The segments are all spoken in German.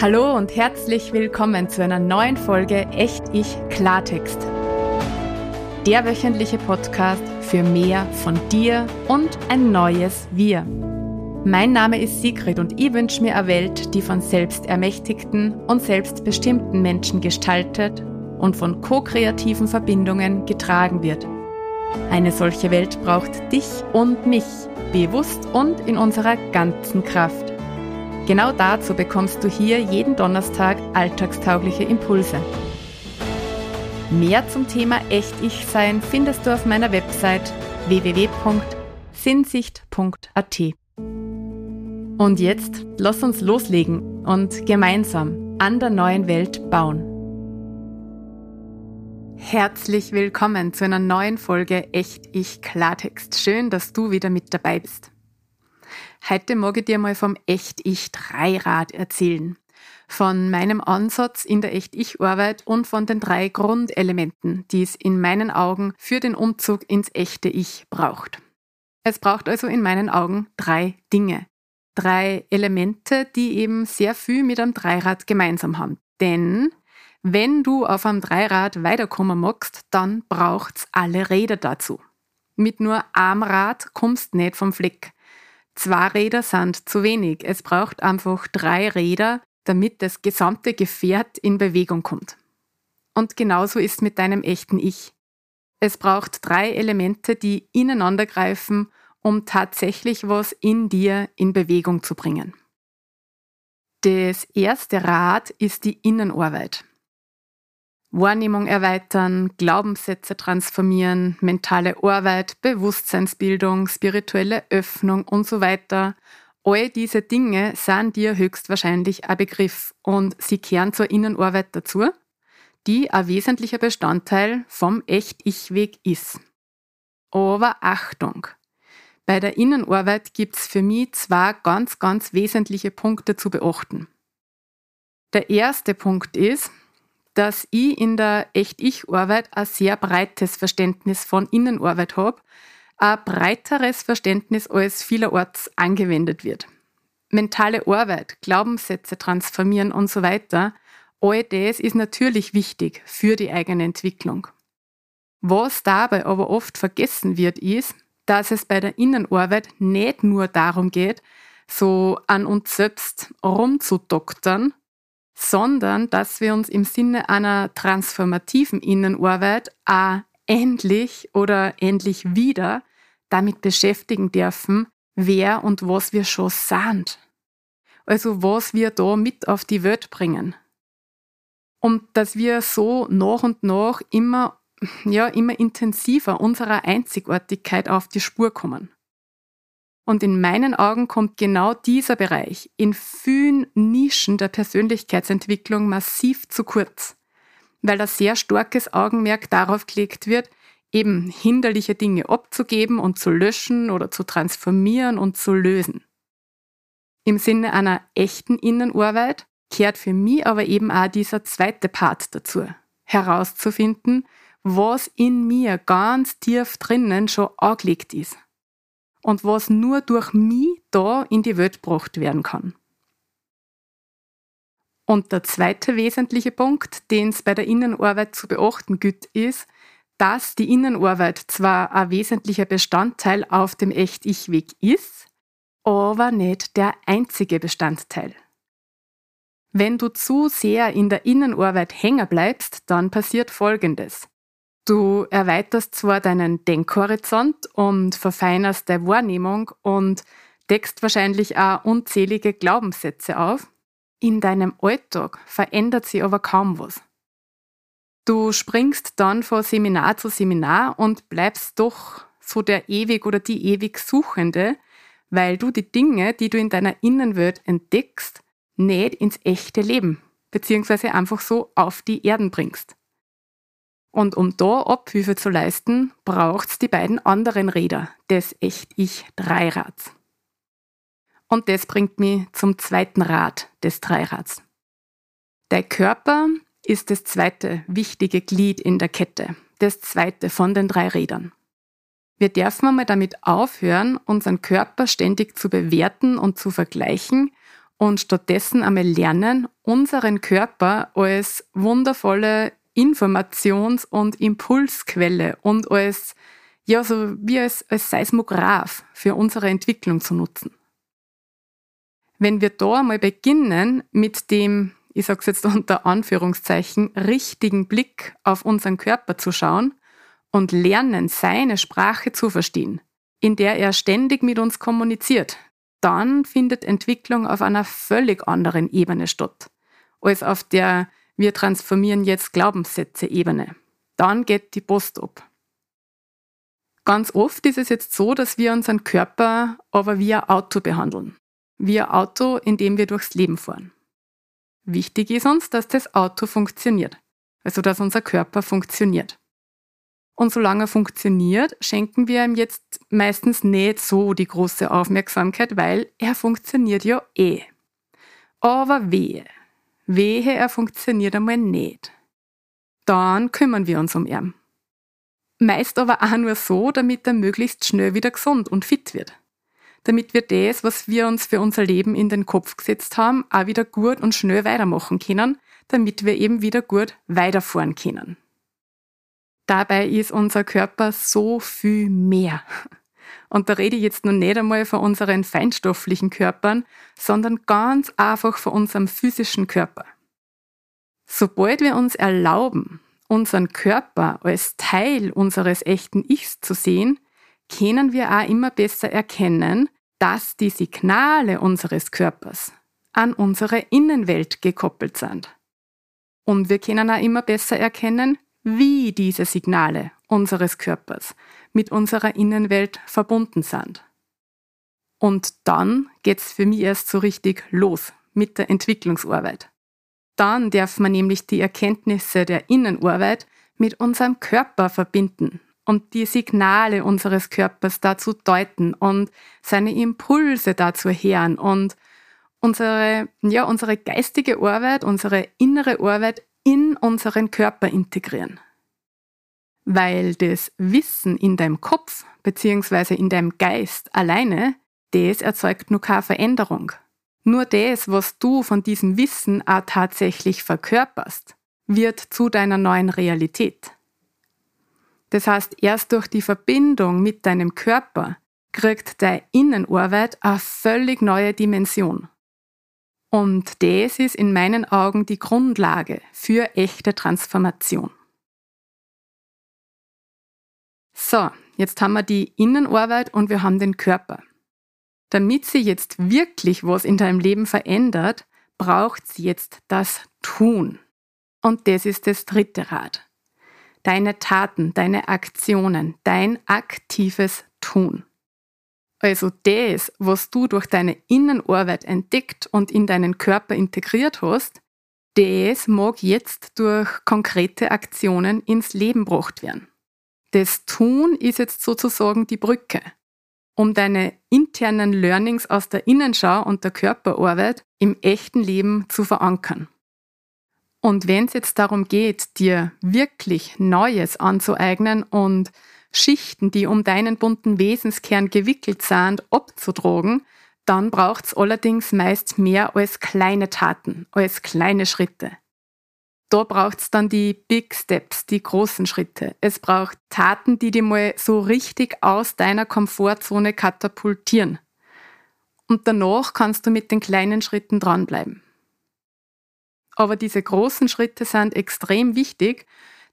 Hallo und herzlich willkommen zu einer neuen Folge Echt Ich Klartext. Der wöchentliche Podcast für mehr von dir und ein neues Wir. Mein Name ist Sigrid und ich wünsche mir eine Welt, die von selbstermächtigten und selbstbestimmten Menschen gestaltet und von ko-kreativen Verbindungen getragen wird. Eine solche Welt braucht dich und mich, bewusst und in unserer ganzen Kraft. Genau dazu bekommst du hier jeden Donnerstag alltagstaugliche Impulse. Mehr zum Thema Echt-Ich-Sein findest du auf meiner Website www.sinnsicht.at. Und jetzt lass uns loslegen und gemeinsam an der neuen Welt bauen. Herzlich willkommen zu einer neuen Folge Echt-Ich Klartext. Schön, dass du wieder mit dabei bist. Heute mag ich dir mal vom Echt-Ich-Dreirad erzählen. Von meinem Ansatz in der Echt-Ich-Arbeit und von den drei Grundelementen, die es in meinen Augen für den Umzug ins echte Ich braucht. Es braucht also in meinen Augen drei Dinge. Drei Elemente, die eben sehr viel mit einem Dreirad gemeinsam haben. Denn wenn du auf einem Dreirad weiterkommen magst, dann braucht's alle Räder dazu. Mit nur einem Rad kommst nicht vom Fleck. Zwei Räder sind zu wenig. Es braucht einfach drei Räder, damit das gesamte Gefährt in Bewegung kommt. Und genauso ist mit deinem echten Ich. Es braucht drei Elemente, die ineinander greifen, um tatsächlich was in dir in Bewegung zu bringen. Das erste Rad ist die Innenarbeit. Wahrnehmung erweitern, Glaubenssätze transformieren, mentale Arbeit, Bewusstseinsbildung, spirituelle Öffnung und so weiter. All diese Dinge sind dir höchstwahrscheinlich ein Begriff und sie kehren zur Innenarbeit dazu, die ein wesentlicher Bestandteil vom Echt-Ich-Weg ist. Aber Achtung! Bei der Innenarbeit gibt es für mich zwei ganz, ganz wesentliche Punkte zu beachten. Der erste Punkt ist, dass ich in der Echt-Ich-Arbeit ein sehr breites Verständnis von Innenarbeit habe, ein breiteres Verständnis als vielerorts angewendet wird. Mentale Arbeit, Glaubenssätze transformieren und so weiter, all das ist natürlich wichtig für die eigene Entwicklung. Was dabei aber oft vergessen wird, ist, dass es bei der Innenarbeit nicht nur darum geht, so an uns selbst rumzudoktern sondern dass wir uns im Sinne einer transformativen Innenarbeit auch endlich oder endlich wieder damit beschäftigen dürfen, wer und was wir schon sind. Also was wir da mit auf die Welt bringen. Und dass wir so nach und nach immer, ja, immer intensiver unserer Einzigartigkeit auf die Spur kommen. Und in meinen Augen kommt genau dieser Bereich in vielen Nischen der Persönlichkeitsentwicklung massiv zu kurz, weil da sehr starkes Augenmerk darauf gelegt wird, eben hinderliche Dinge abzugeben und zu löschen oder zu transformieren und zu lösen. Im Sinne einer echten Innenarbeit kehrt für mich aber eben auch dieser zweite Part dazu, herauszufinden, was in mir ganz tief drinnen schon angelegt ist und was nur durch mich da in die Welt gebracht werden kann. Und der zweite wesentliche Punkt, den es bei der Innenarbeit zu beachten gilt, ist, dass die Innenarbeit zwar ein wesentlicher Bestandteil auf dem Echt-Ich-Weg ist, aber nicht der einzige Bestandteil. Wenn du zu sehr in der Innenarbeit hängen bleibst, dann passiert Folgendes. Du erweiterst zwar deinen Denkhorizont und verfeinerst deine Wahrnehmung und deckst wahrscheinlich auch unzählige Glaubenssätze auf. In deinem Alltag verändert sich aber kaum was. Du springst dann von Seminar zu Seminar und bleibst doch so der ewig oder die ewig Suchende, weil du die Dinge, die du in deiner Innenwelt entdeckst, nicht ins echte Leben, beziehungsweise einfach so auf die Erden bringst. Und um da Abhilfe zu leisten, braucht es die beiden anderen Räder des Echt-Ich-Dreirads. Und das bringt mich zum zweiten Rad des Dreirads. Der Körper ist das zweite wichtige Glied in der Kette, das zweite von den drei Rädern. Wir dürfen einmal damit aufhören, unseren Körper ständig zu bewerten und zu vergleichen und stattdessen einmal lernen, unseren Körper als wundervolle Informations- und Impulsquelle und als, ja, so wie als, als Seismograph für unsere Entwicklung zu nutzen. Wenn wir da einmal beginnen mit dem, ich sage es jetzt unter Anführungszeichen, richtigen Blick auf unseren Körper zu schauen und lernen, seine Sprache zu verstehen, in der er ständig mit uns kommuniziert, dann findet Entwicklung auf einer völlig anderen Ebene statt, als auf der wir transformieren jetzt Glaubenssätze Ebene. Dann geht die Post ab. Ganz oft ist es jetzt so, dass wir unseren Körper aber wie ein Auto behandeln. Wie ein Auto, in dem wir durchs Leben fahren. Wichtig ist uns, dass das Auto funktioniert. Also, dass unser Körper funktioniert. Und solange er funktioniert, schenken wir ihm jetzt meistens nicht so die große Aufmerksamkeit, weil er funktioniert ja eh. Aber wehe, wehe, er funktioniert einmal nicht. Dann kümmern wir uns um ihn. Meist aber auch nur so, damit er möglichst schnell wieder gesund und fit wird. Damit wir das, was wir uns für unser Leben in den Kopf gesetzt haben, auch wieder gut und schnell weitermachen können, damit wir eben wieder gut weiterfahren können. Dabei ist unser Körper so viel mehr. Und da rede ich jetzt noch nicht einmal von unseren feinstofflichen Körpern, sondern ganz einfach von unserem physischen Körper. Sobald wir uns erlauben, unseren Körper als Teil unseres echten Ichs zu sehen, können wir auch immer besser erkennen, dass die Signale unseres Körpers an unsere Innenwelt gekoppelt sind. Und wir können auch immer besser erkennen, wie diese Signale unseres Körpers mit unserer Innenwelt verbunden sind. Und dann geht's für mich erst so richtig los mit der Entwicklungsarbeit. Dann darf man nämlich die Erkenntnisse der Innenarbeit mit unserem Körper verbinden und die Signale unseres Körpers dazu deuten und seine Impulse dazu hören und unsere, ja, unsere geistige Arbeit, unsere innere Arbeit in unseren Körper integrieren. Weil das Wissen in deinem Kopf bzw. in deinem Geist alleine, das erzeugt nur keine Veränderung. Nur das, was du von diesem Wissen auch tatsächlich verkörperst, wird zu deiner neuen Realität. Das heißt, erst durch die Verbindung mit deinem Körper kriegt deine Innenarbeit eine völlig neue Dimension. Und das ist in meinen Augen die Grundlage für echte Transformation. So, jetzt haben wir die Innenarbeit und wir haben den Körper. Damit sie jetzt wirklich was in deinem Leben verändert, braucht es jetzt das Tun. Und das ist das dritte Rad. Deine Taten, deine Aktionen, dein aktives Tun. Also das, was du durch deine Innenarbeit entdeckt und in deinen Körper integriert hast, das mag jetzt durch konkrete Aktionen ins Leben gebracht werden. Das Tun ist jetzt sozusagen die Brücke, um deine internen Learnings aus der Innenschau und der Körperarbeit im echten Leben zu verankern. Und wenn es jetzt darum geht, dir wirklich Neues anzueignen und Schichten, die um deinen bunten Wesenskern gewickelt sind, abzudrogen, dann braucht es allerdings meist mehr als kleine Taten, als kleine Schritte. Da braucht es dann die Big Steps, die großen Schritte. Es braucht Taten, die dich mal so richtig aus deiner Komfortzone katapultieren. Und danach kannst du mit den kleinen Schritten dranbleiben. Aber diese großen Schritte sind extrem wichtig,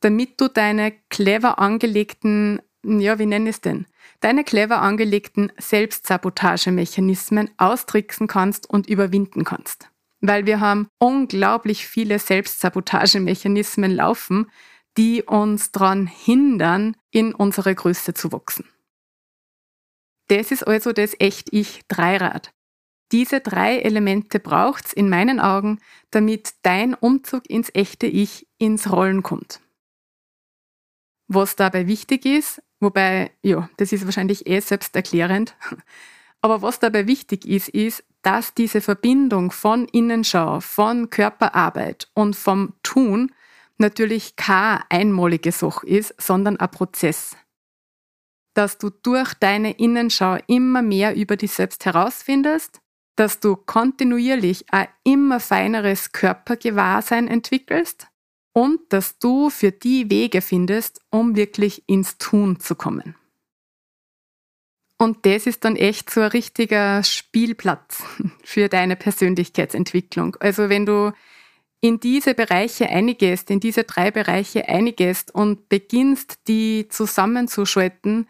damit du deine clever angelegten, ja, wie nenne ich es denn? Deine clever angelegten Selbstsabotagemechanismen austricksen kannst und überwinden kannst. Weil wir haben unglaublich viele Selbstsabotagemechanismen laufen, die uns daran hindern, in unsere Größe zu wachsen. Das ist also das Echt-Ich-Dreirad. Diese drei Elemente braucht's in meinen Augen, damit dein Umzug ins echte Ich ins Rollen kommt. Was dabei wichtig ist, wobei, ja, das ist wahrscheinlich eh selbsterklärend, aber was dabei wichtig ist, ist, dass diese Verbindung von Innenschau, von Körperarbeit und vom Tun natürlich keine einmalige Sache ist, sondern ein Prozess. Dass du durch deine Innenschau immer mehr über dich selbst herausfindest, dass du kontinuierlich ein immer feineres Körpergewahrsein entwickelst und dass du für die Wege findest, um wirklich ins Tun zu kommen. Und das ist dann echt so ein richtiger Spielplatz für deine Persönlichkeitsentwicklung. Also wenn du in diese Bereiche eingehst, in diese drei Bereiche eingehst und beginnst, die zusammenzuschalten,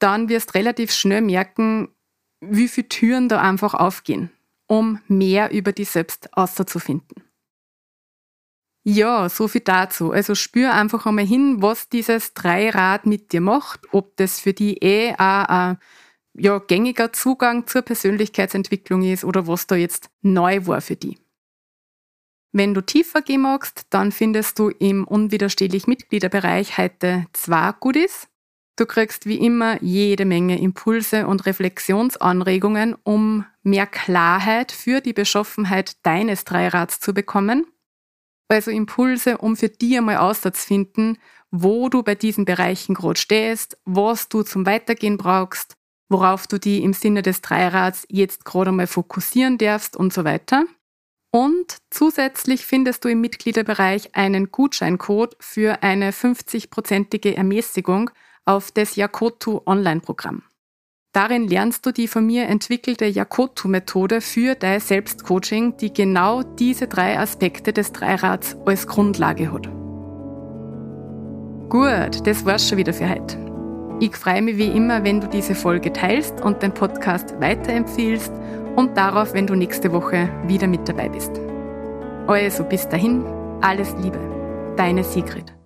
dann wirst relativ schnell merken, wie viele Türen da einfach aufgehen, um mehr über dich selbst auszufinden. Ja, so viel dazu. Also spür einfach einmal hin, was dieses Dreirad mit dir macht, ob das für die eh ein ja, gängiger Zugang zur Persönlichkeitsentwicklung ist oder was da jetzt neu war für die. Wenn du tiefer gehen magst, dann findest du im unwiderstehlich Mitgliederbereich heute zwei Goodies. Du kriegst wie immer jede Menge Impulse und Reflexionsanregungen, um mehr Klarheit für die Beschaffenheit deines Dreirads zu bekommen. Also Impulse, um für dich einmal auszufinden, wo du bei diesen Bereichen gerade stehst, was du zum Weitergehen brauchst, worauf du die im Sinne des Dreirads jetzt gerade einmal fokussieren darfst und so weiter. Und zusätzlich findest du im Mitgliederbereich einen Gutscheincode für eine 50-prozentige Ermäßigung auf das Yakotu Online-Programm. Darin lernst du die von mir entwickelte Yakotu-Methode für dein Selbstcoaching, die genau diese drei Aspekte des Dreirads als Grundlage hat. Gut, das war's schon wieder für heute. Ich freue mich wie immer, wenn du diese Folge teilst und den Podcast weiterempfiehlst und darauf, wenn du nächste Woche wieder mit dabei bist. Also bis dahin, alles Liebe, deine Sigrid.